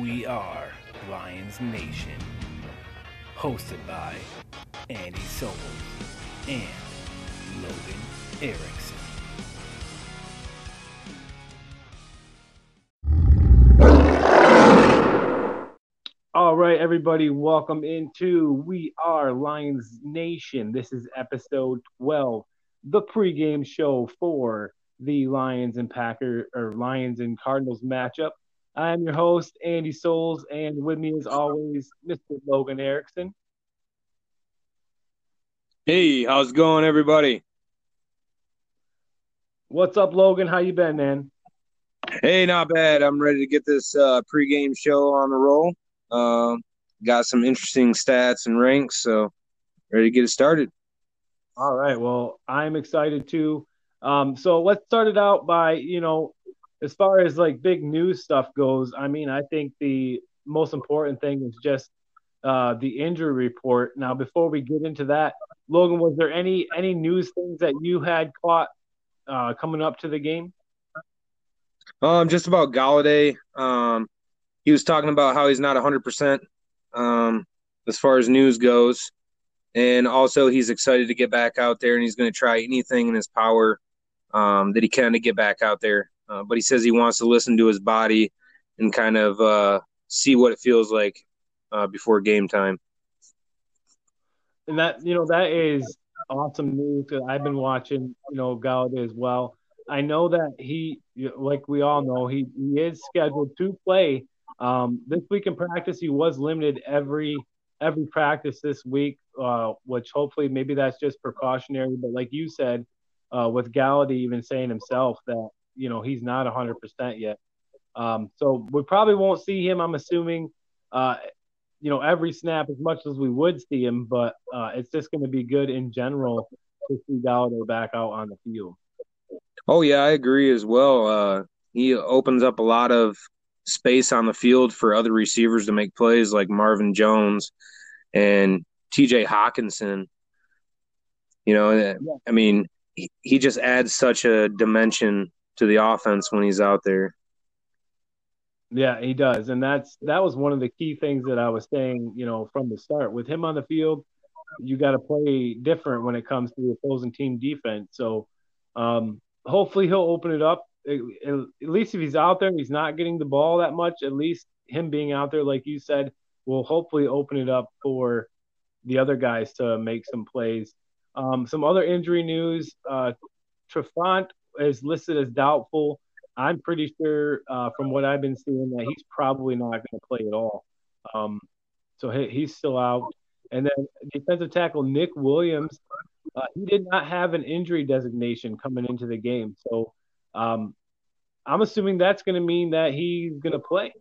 We are Lions Nation. Hosted by Andy Sobel and Logan Erickson. All right, everybody, welcome into We Are Lions Nation. This is episode 12, the pregame show for the Lions and Packer or Lions and Cardinals matchup. I am your host, Andy Souls, and with me as always, Mr. Logan Erickson. Hey, how's it going, everybody? What's up, Logan? How you been, man? Hey, not bad. I'm ready to get this uh, pregame show on the roll. Uh, got some interesting stats and ranks, so ready to get it started. All right. Well, I'm excited too. Um, so let's start it out by, you know, as far as like big news stuff goes, I mean, I think the most important thing is just uh, the injury report. Now, before we get into that, Logan, was there any any news things that you had caught uh, coming up to the game? Um, just about Golladay. Um, he was talking about how he's not 100% um, as far as news goes. And also, he's excited to get back out there and he's going to try anything in his power um, that he can to get back out there. Uh, but he says he wants to listen to his body and kind of uh, see what it feels like uh, before game time. And that, you know, that is awesome news. I've been watching, you know, Golladay as well. I know that he, like we all know, he, he is scheduled to play um, this week in practice. He was limited every every practice this week, uh, which hopefully maybe that's just precautionary. But like you said, uh, with Golladay even saying himself that you know he's not 100% yet, um, so we probably won't see him. I'm assuming, uh, you know, every snap as much as we would see him, but uh, it's just going to be good in general to see Golladay back out on the field. Oh yeah, I agree as well. Uh, he opens up a lot of space on the field for other receivers to make plays like Marvin Jones and TJ Hockenson. You know, yeah. I mean, he, he just adds such a dimension to the offense when he's out there. Yeah, he does. And that's that was one of the key things that I was saying, you know, from the start. With him on the field, you got to play different when it comes to the opposing team defense. So, um, hopefully he'll open it up. At least if he's out there, he's not getting the ball that much. At least him being out there, like you said, will hopefully open it up for the other guys to make some plays. Um, some other injury news: uh, Trufant is listed as doubtful. I'm pretty sure, uh, from what I've been seeing, that he's probably not going to play at all. Um, so he, he's still out. And then defensive tackle Nick Williams uh, he did not have an injury designation coming into the game. So um, I'm assuming that's going to mean that he's going to play.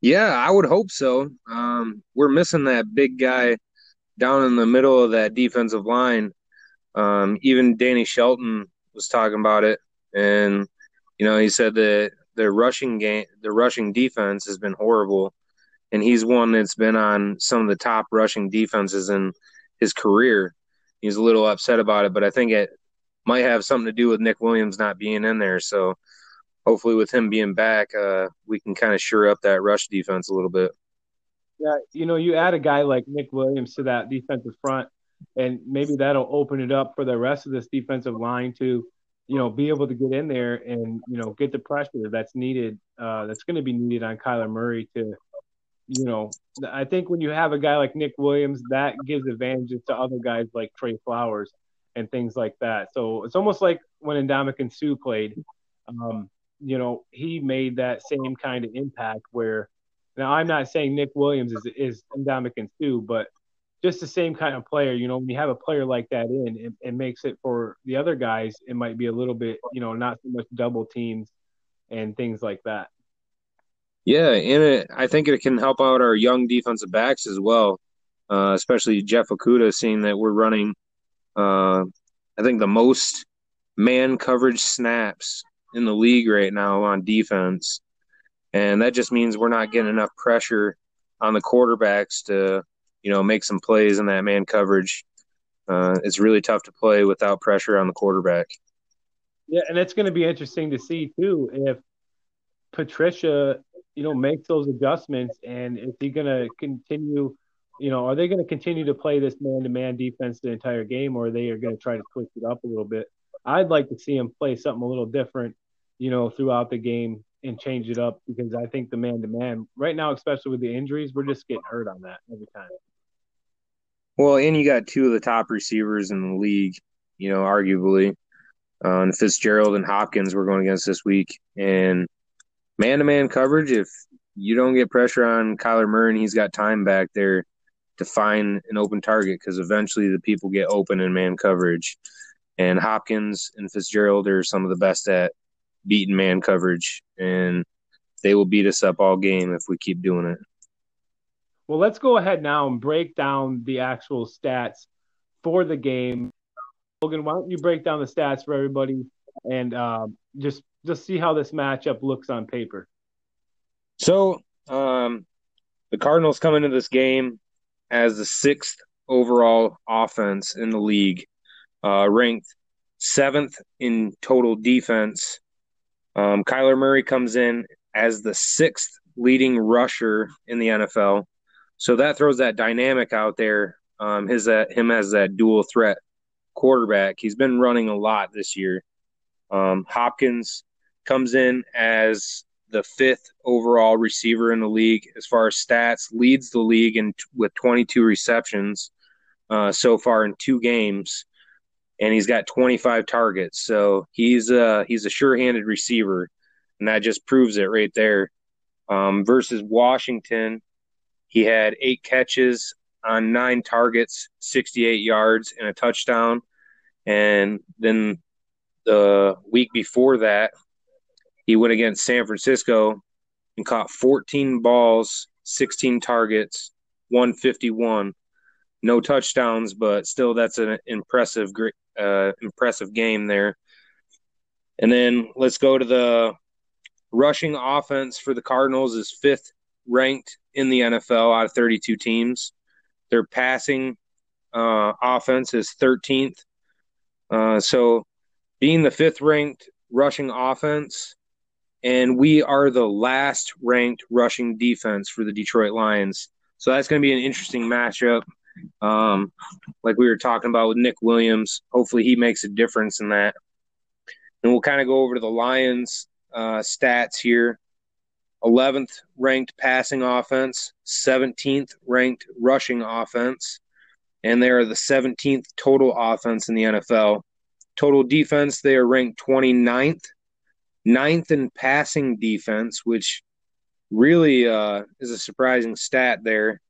Yeah, I would hope so. Um, we're missing that big guy down in the middle of that defensive line. Um, even Danny Shelton was talking about it, and you know he said that the rushing game, the rushing defense has been horrible, and he's one that's been on some of the top rushing defenses in his career he's a little upset about it, but I think it might have something to do with Nick Williams not being in there. So hopefully, with him being back, uh, we can kind of sure up that rush defense a little bit. Yeah, you know, you add a guy like Nick Williams to that defensive front, and maybe that'll open it up for the rest of this defensive line to, you know, be able to get in there and you know get the pressure that's needed. Uh, that's going to be needed on Kyler Murray to you know, I think when you have a guy like Nick Williams, that gives advantages to other guys like Trey Flowers and things like that. So it's almost like when Ndamukong Suh played. Um, you know, he made that same kind of impact where now I'm not saying Nick Williams is is Indomik and Sue, but just the same kind of player. You know, when you have a player like that in, it, it makes it for the other guys. It might be a little bit, you know, not so much double teams and things like that. Yeah, and it, I think it can help out our young defensive backs as well, uh, especially Jeff Okudah, seeing that we're running, uh, I think, the most man coverage snaps in the league right now on defense. And that just means we're not getting enough pressure on the quarterbacks to, you know, make some plays in that man coverage. Uh, it's really tough to play without pressure on the quarterback. Yeah, and it's going to be interesting to see too if Patricia you know, makes those adjustments, and is he going to continue? You know, are they going to continue to play this man-to-man defense the entire game, or are they going to try to switch it up a little bit? I'd like to see him play something a little different, you know, throughout the game and change it up because I think the man-to-man right now, especially with the injuries, we're just getting hurt on that every time. Well, and you got two of the top receivers in the league, you know, arguably. Uh, and Fitzgerald and Hopkins we're going against this week. And man to man coverage, if you don't get pressure on Kyler Murray and he's got time back there to find an open target, because eventually the people get open in man coverage. And Hopkins and Fitzgerald are some of the best at beating man coverage. And they will beat us up all game if we keep doing it. Well, let's go ahead now and break down the actual stats for the game. Logan, why don't you break down the stats for everybody and uh, just just see how this matchup looks on paper? So, um, the Cardinals come into this game as the sixth overall offense in the league, uh, ranked seventh in total defense. Um, Kyler Murray comes in as the sixth leading rusher in the NFL. So that throws that dynamic out there. Um, his uh, him as that dual threat quarterback. He's been running a lot this year. Um, Hopkins comes in as the fifth overall receiver in the league as far as stats, leads the league in, with 22 receptions uh, so far in two games, and he's got 25 targets. So he's a, he's a sure-handed receiver, and that just proves it right there. Um, versus Washington, he had eight catches on nine targets, 68 yards, and a touchdown. And then the week before that, he went against San Francisco and caught 14 balls, 16 targets, 151. No touchdowns, but still, that's an impressive, uh, impressive game there. And then let's go to the rushing offense for the Cardinals is fifth ranked in the NFL out of 32 teams. Their passing uh, offense is 13th. Uh, so, being the fifth ranked rushing offense, and we are the last ranked rushing defense for the Detroit Lions. So, that's going to be an interesting matchup. Um, like we were talking about with Nick Williams, hopefully he makes a difference in that. And we'll kind of go over to the Lions uh, stats here. 11th ranked passing offense, 17th ranked rushing offense, and they are the 17th total offense in the NFL. Total defense, they are ranked 29th, ninth in passing defense, which really uh, is a surprising stat there.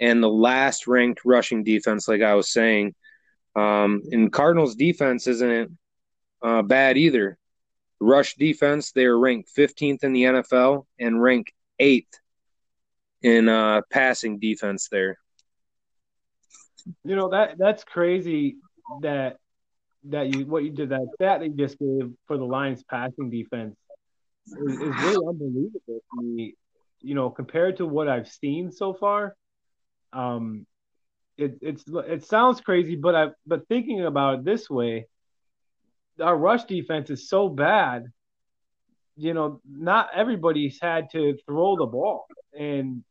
And the last ranked rushing defense, like I was saying. Um, and Cardinals defense isn't uh, bad either. Rush defense, they are ranked 15th in the NFL and ranked eighth in uh, passing defense there. You know that that's crazy that that you what you did that stat that you just gave for the Lions passing defense is, is really unbelievable to me. You know, compared to what I've seen so far, um, it it's it sounds crazy, but I but thinking about it this way, our rush defense is so bad. You know, not everybody's had to throw the ball, and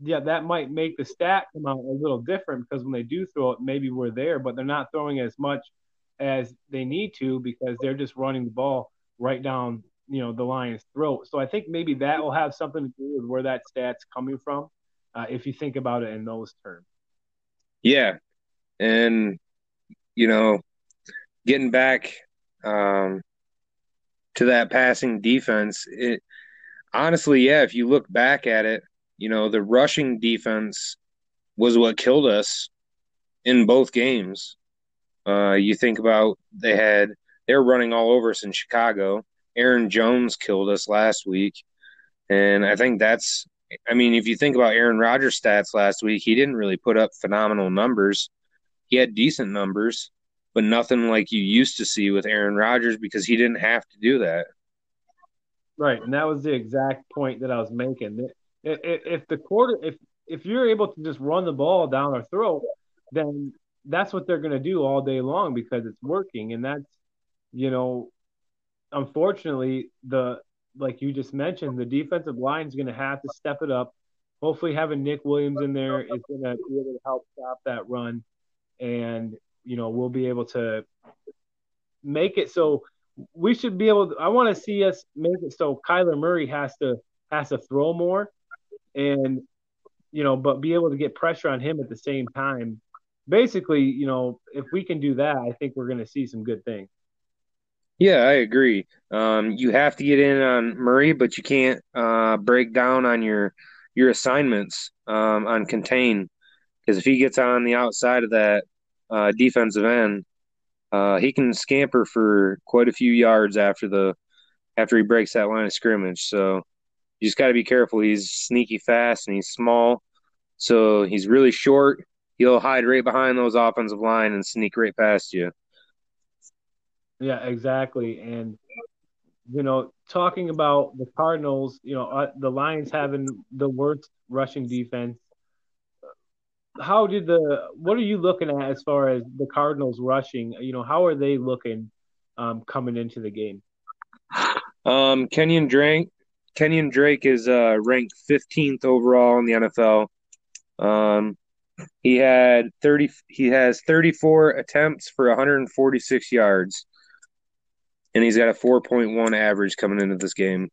yeah, that might make the stat come out a little different because when they do throw it, maybe we're there, but they're not throwing as much as they need to because they're just running the ball right down, you know, the Lions' throat. So I think maybe that will have something to do with where that stat's coming from, uh, if you think about it in those terms. Yeah, and you know, getting back um, to that passing defense. It honestly, yeah, if you look back at it, you know, the rushing defense was what killed us in both games. Uh, you think about they had they're running all over us in Chicago. Aaron Jones killed us last week, and I think that's. I mean, if you think about Aaron Rodgers' stats last week, he didn't really put up phenomenal numbers. He had decent numbers, but nothing like you used to see with Aaron Rodgers because he didn't have to do that. Right, and that was the exact point that I was making. If, the quarter, if if you're able to just run the ball down our throat, then that's what they're going to do all day long because it's working, and that's, you know, unfortunately the like you just mentioned, the defensive line is going to have to step it up. Hopefully, having Nick Williams in there is going to be able to help stop that run, and you know we'll be able to make it so we should be able. To, I want to see us make it so Kyler Murray has to has to throw more, and you know, but be able to get pressure on him at the same time. Basically, you know, if we can do that, I think we're going to see some good things. Yeah, I agree. Um, you have to get in on Murray, but you can't uh, break down on your your assignments um, on contain because if he gets on the outside of that uh, defensive end, uh, he can scamper for quite a few yards after the after he breaks that line of scrimmage. So you just got to be careful. He's sneaky fast and he's small, so he's really short. He'll hide right behind those offensive line and sneak right past you. Yeah, exactly. And you know, talking about the Cardinals, you know, uh, the Lions having the worst rushing defense. How did the what are you looking at as far as the Cardinals rushing? You know, how are they looking um, coming into the game? Um, Kenyan Drake, Kenyan Drake is uh, ranked 15th overall in the NFL. Um, he had 30. He has 34 attempts for 146 yards and he's got a 4.1 average coming into this game.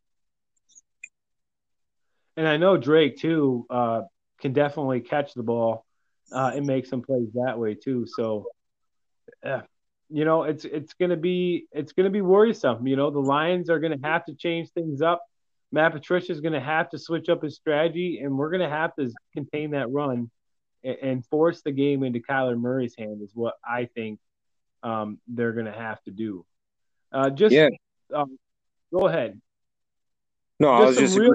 And I know Drake too uh, can definitely catch the ball uh, and make some plays that way too. So, uh, you know, it's it's gonna be it's gonna be worrisome. You know, the Lions are gonna have to change things up. Matt Patricia is gonna have to switch up his strategy, and we're gonna have to contain that run and, and force the game into Kyler Murray's hand. Is what I think um, they're gonna have to do. Uh, just yeah. Um, go ahead. No, just I was just real,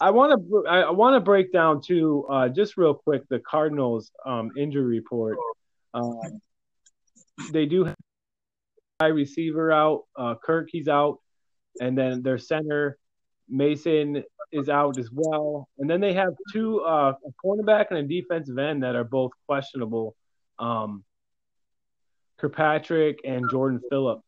I want to I want to break down too, uh, just real quick, the Cardinals um, injury report. Um, they do have a receiver out, uh, Kirk he's out, and then their center Mason is out as well, and then they have two uh, a cornerback and a defensive end that are both questionable. Um, Kirkpatrick and Jordan Phillips,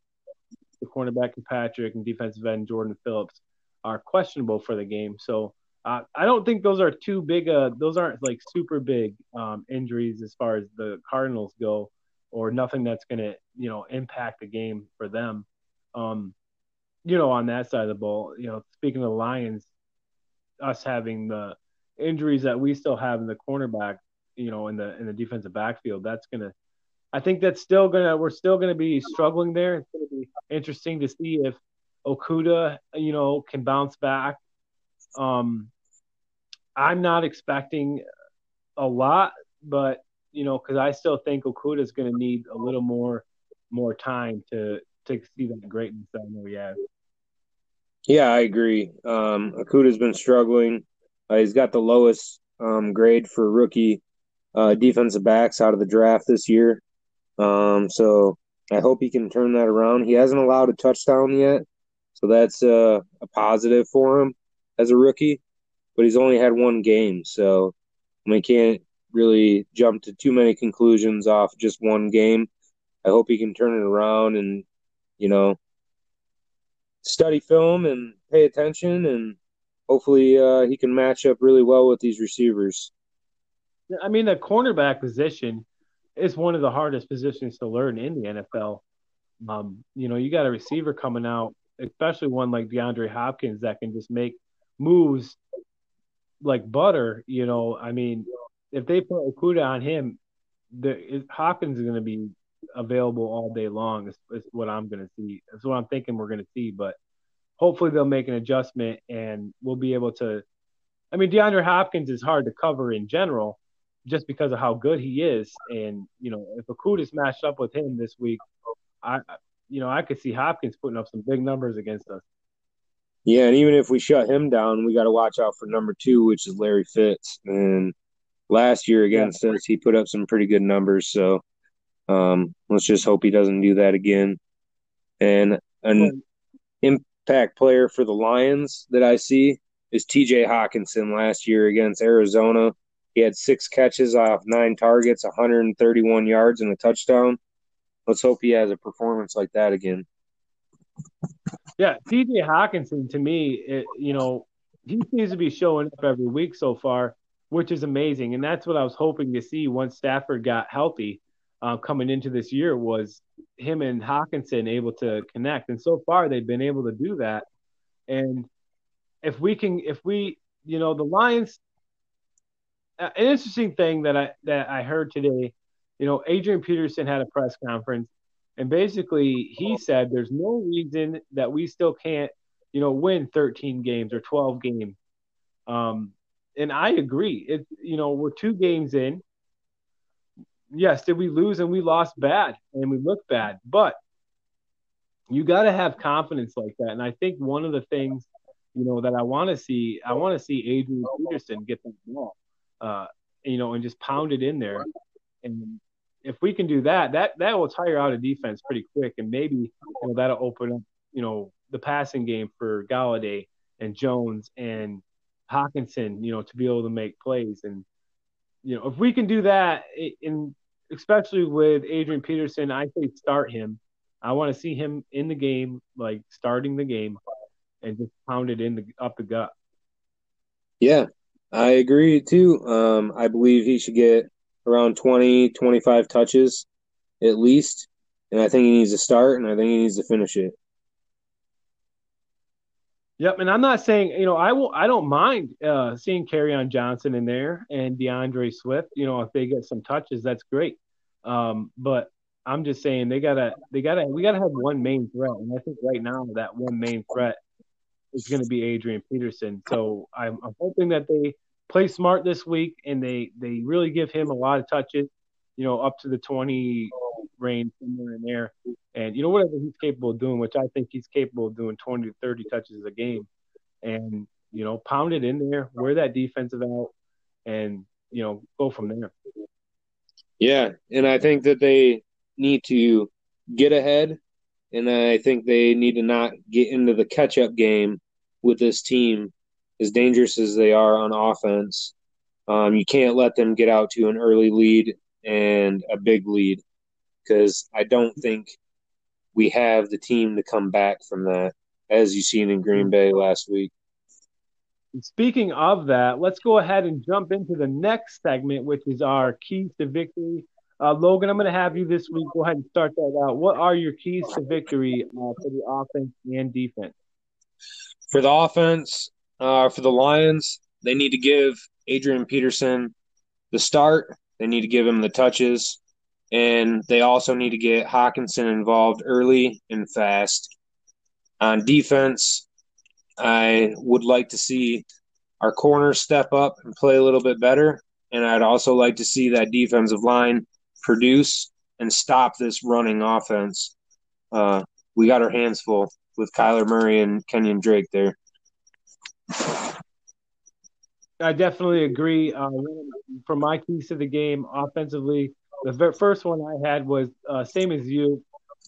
the cornerback Kirkpatrick and defensive end Jordan Phillips, are questionable for the game. So uh, I don't think those are too big. Uh, those aren't like super big um, injuries as far as the Cardinals go, or nothing that's going to you know impact the game for them. Um, you know, on that side of the ball, you know, speaking of the Lions, us having the injuries that we still have in the cornerback, you know, in the in the defensive backfield, that's going to I think that's still gonna we're still gonna be struggling there. It's gonna be interesting to see if Okudah, you know, can bounce back. Um, I'm not expecting a lot, but you know, because I still think Okudah is going to need a little more more time to to see that greatness that I know he has. Yeah, I agree. Um, Okudah's been struggling. Uh, he's got the lowest um, grade for rookie uh, defensive backs out of the draft this year. Um, so I hope he can turn that around. He hasn't allowed a touchdown yet, so that's uh, a positive for him as a rookie. But he's only had one game, so we can't really jump to too many conclusions off just one game. I hope he can turn it around and you know study film and pay attention and hopefully uh, he can match up really well with these receivers. I mean, the cornerback position is one of the hardest positions to learn in the NFL. Um, you know, you got a receiver coming out, especially one like DeAndre Hopkins that can just make moves like butter. You know, I mean, if they put Okudah on him, the Hopkins is going to be available all day long. Is, is what I'm going to see. That's what I'm thinking we're going to see. But hopefully they'll make an adjustment and we'll be able to. I mean, DeAndre Hopkins is hard to cover in general, just because of how good he is. And you know, if Okudah's matched up with him this week, I you know I could see Hopkins putting up some big numbers against us. Yeah, and even if we shut him down, we got to watch out for number two, which is Larry Fitz. And last year against yeah. us, he put up some pretty good numbers. So um, let's just hope he doesn't do that again. And an impact player for the Lions that I see is T.J. Hockenson last year against Arizona. He had six catches off nine targets, 131 yards, and a touchdown. Let's hope he has a performance like that again. Yeah, TJ Hockenson to me, it, you know, he seems to be showing up every week so far, which is amazing, and that's what I was hoping to see once Stafford got healthy uh, coming into this year was him and Hockenson able to connect, and so far they've been able to do that. And if we can, if we, you know, the Lions, uh, an interesting thing that I that I heard today, you know, Adrian Peterson had a press conference, and basically he said there's no reason that we still can't, you know, win 13 games or 12 games. Um, and I agree. It, you know, we're two games in yes, did we lose and we lost bad and we look bad, but you got to have confidence like that. And I think one of the things, you know, that I want to see, I want to see Adrian Peterson get the ball, uh, you know, and just pound it in there. And if we can do that, that that will tire out a defense pretty quick, and maybe you know that'll open up, you know, the passing game for Golladay and Jones and Hockenson, you know, to be able to make plays. And you know, if we can do that, in especially with Adrian Peterson, I say start him. I want to see him in the game, like starting the game, and just pound it in the up the gut. Yeah, I agree too. Um, I believe he should get around 20, 25 touches at least, and I think he needs to start, and I think he needs to finish it. Yep, and I'm not saying you know I will I don't mind uh, seeing Kerryon Johnson in there and D'Andre Swift. You know if they get some touches, that's great. Um, but I'm just saying they gotta they gotta we gotta have one main threat, and I think right now that one main threat is going to be Adrian Peterson. So I'm, I'm hoping that they play smart this week and they they really give him a lot of touches. You know, up to the 20 range somewhere in there. And you know whatever he's capable of doing, which I think he's capable of doing 20 to 30 touches a game, and you know pound it in there, wear that defensive out, and you know go from there. Yeah, and I think that they need to get ahead, and I think they need to not get into the catch-up game with this team, as dangerous as they are on offense. Um, you can't let them get out to an early lead and a big lead because I don't think we have the team to come back from that, as you've seen in Green Bay last week. Speaking of that, let's go ahead and jump into the next segment, which is our keys to victory. Uh, Logan, I'm going to have you this week. Go ahead and start that out. What are your keys to victory uh, for the offense and defense? For the offense, uh, for the Lions, they need to give Adrian Peterson the start. They need to give him the touches and they also need to get Hockenson involved early and fast. On defense, I would like to see our corners step up and play a little bit better, and I'd also like to see that defensive line produce and stop this running offense. Uh, we got our hands full with Kyler Murray and Kenyan Drake there. I definitely agree. Uh, from my keys to the game, offensively, the first one I had was uh, same as you.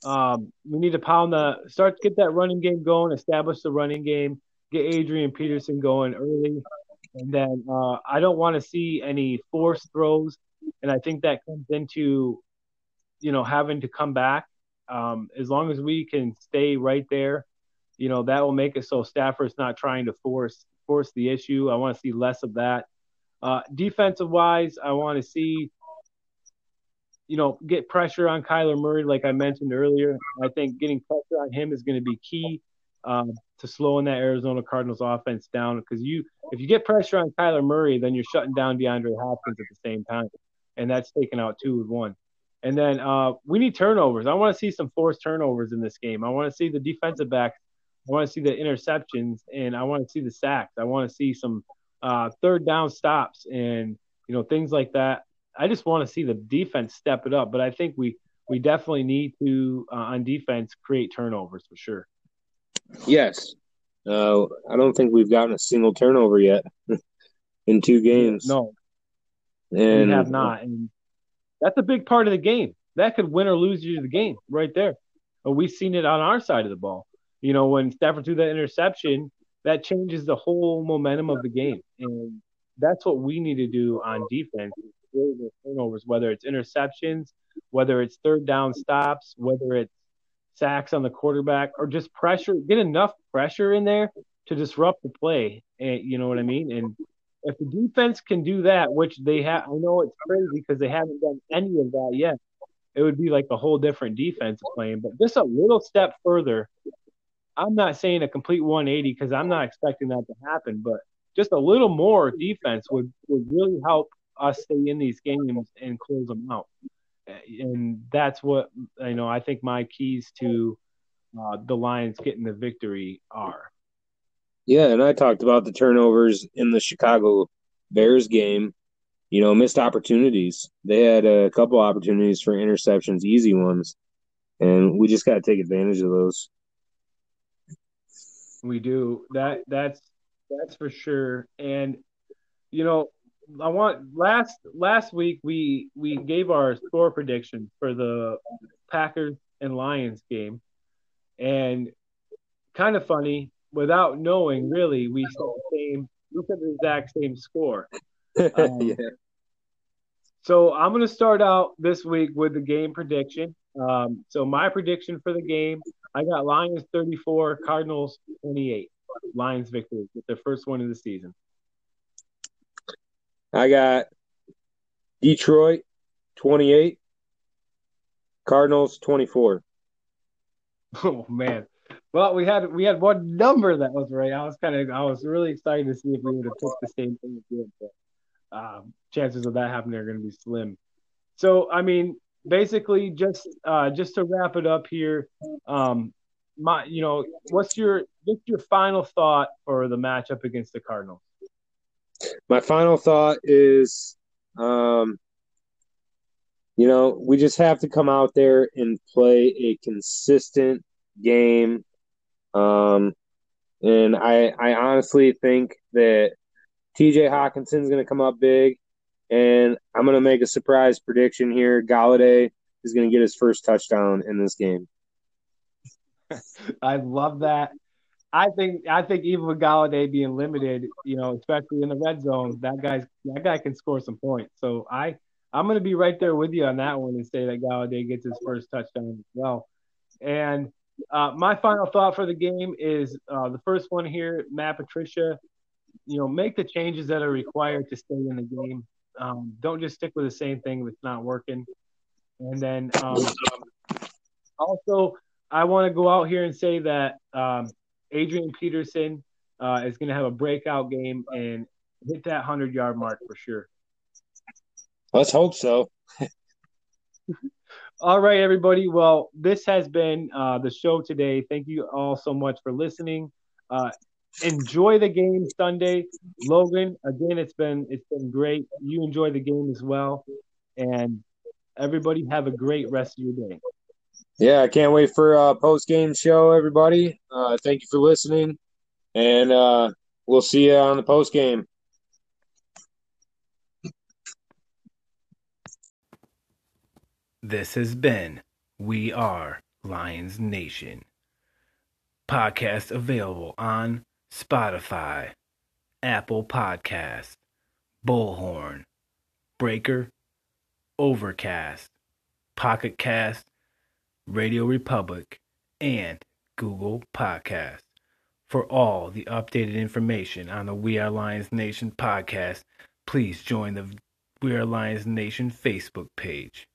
Um, we need to pound the start get that running game going, establish the running game, get Adrian Peterson going early, and then uh, I don't want to see any forced throws, and I think that comes into you know having to come back. Um, as long as we can stay right there, you know that will make it so Stafford's not trying to force force the issue. I want to see less of that. Uh, defensive wise, I want to see you know, get pressure on Kyler Murray, like I mentioned earlier. I think getting pressure on him is going to be key um, to slowing that Arizona Cardinals offense down. Because you, if you get pressure on Kyler Murray, then you're shutting down DeAndre Hopkins at the same time, and that's taking out two with one. And then uh, we need turnovers. I want to see some forced turnovers in this game. I want to see the defensive backs. I want to see the interceptions, and I want to see the sacks. I want to see some uh, third down stops and you know things like that. I just want to see the defense step it up. But I think we we definitely need to uh, on defense create turnovers for sure. Yes, uh, I don't think we've gotten a single turnover yet in two games. No, and we have not, and that's a big part of the game. That could win or lose you the game right there. But we've seen it on our side of the ball. You know, when Stafford threw that interception, that changes the whole momentum of the game, and that's what we need to do on defense turnovers, whether it's interceptions, whether it's third down stops, whether it's sacks on the quarterback or just pressure, get enough pressure in there to disrupt the play. And you know what I mean? And if the defense can do that, which they have, I know it's crazy because they haven't done any of that yet. It would be like a whole different defense playing, but just a little step further. I'm not saying a complete 180 because I'm not expecting that to happen, but just a little more defense would, would really help us stay in these games and close them out. And that's what you know. I think my keys to uh, the Lions getting the victory are. Yeah, and I talked about the turnovers in the Chicago Bears game. You know, missed opportunities. They had a couple opportunities for interceptions, easy ones, and we just got to take advantage of those. We do that. That's that's for sure. And you know, I want last last week we we gave our score prediction for the Packers and Lions game, and kind of funny without knowing really we said the same we said the exact same score. Um, yeah. So I'm going to start out this week with the game prediction. Um, so my prediction for the game, I got Lions 34, Cardinals 28. Lions victory with their first one of the season. I got Detroit 28, Cardinals 24. Oh man. Well, we had we had one number that was right. I was kind of I was really excited to see if we would have picked the same thing again, but um, chances of that happening are going to be slim. So, I mean, basically, just uh, just to wrap it up here, um, my you know, what's your what's your final thought for the matchup against the Cardinals? My final thought is, um, you know, we just have to come out there and play a consistent game. Um, and I, I honestly think that TJ Hockenson's going to come up big. And I'm going to make a surprise prediction here. Golladay is going to get his first touchdown in this game. I love that. I think I think even with Golladay being limited, you know, especially in the red zone, that guy's that guy can score some points. So I I'm going to be right there with you on that one and say that Golladay gets his first touchdown as well. And uh, my final thought for the game is uh, the first one here, Matt Patricia. You know, make the changes that are required to stay in the game. Um, don't just stick with the same thing it's not working. And then um, also, I want to go out here and say that um, Adrian Peterson uh, is going to have a breakout game and hit that 100 yard mark for sure. Let's hope so. all right, everybody. Well, this has been uh, the show today. Thank you all so much for listening. Uh, enjoy the game Sunday, Logan. Again, it's been it's been great. You enjoy the game as well, and everybody have a great rest of your day. Yeah, I can't wait for a post game show, everybody. Uh, thank you for listening, and uh, we'll see you on the post game. This has been We Are Lions Nation. Podcast available on Spotify, Apple Podcast, Bullhorn, Breaker, Overcast, Pocket Cast, Radio Republic, and Google Podcast. For all the updated information on the We Are Lions Nation podcast, please join the We Are Lions Nation Facebook page.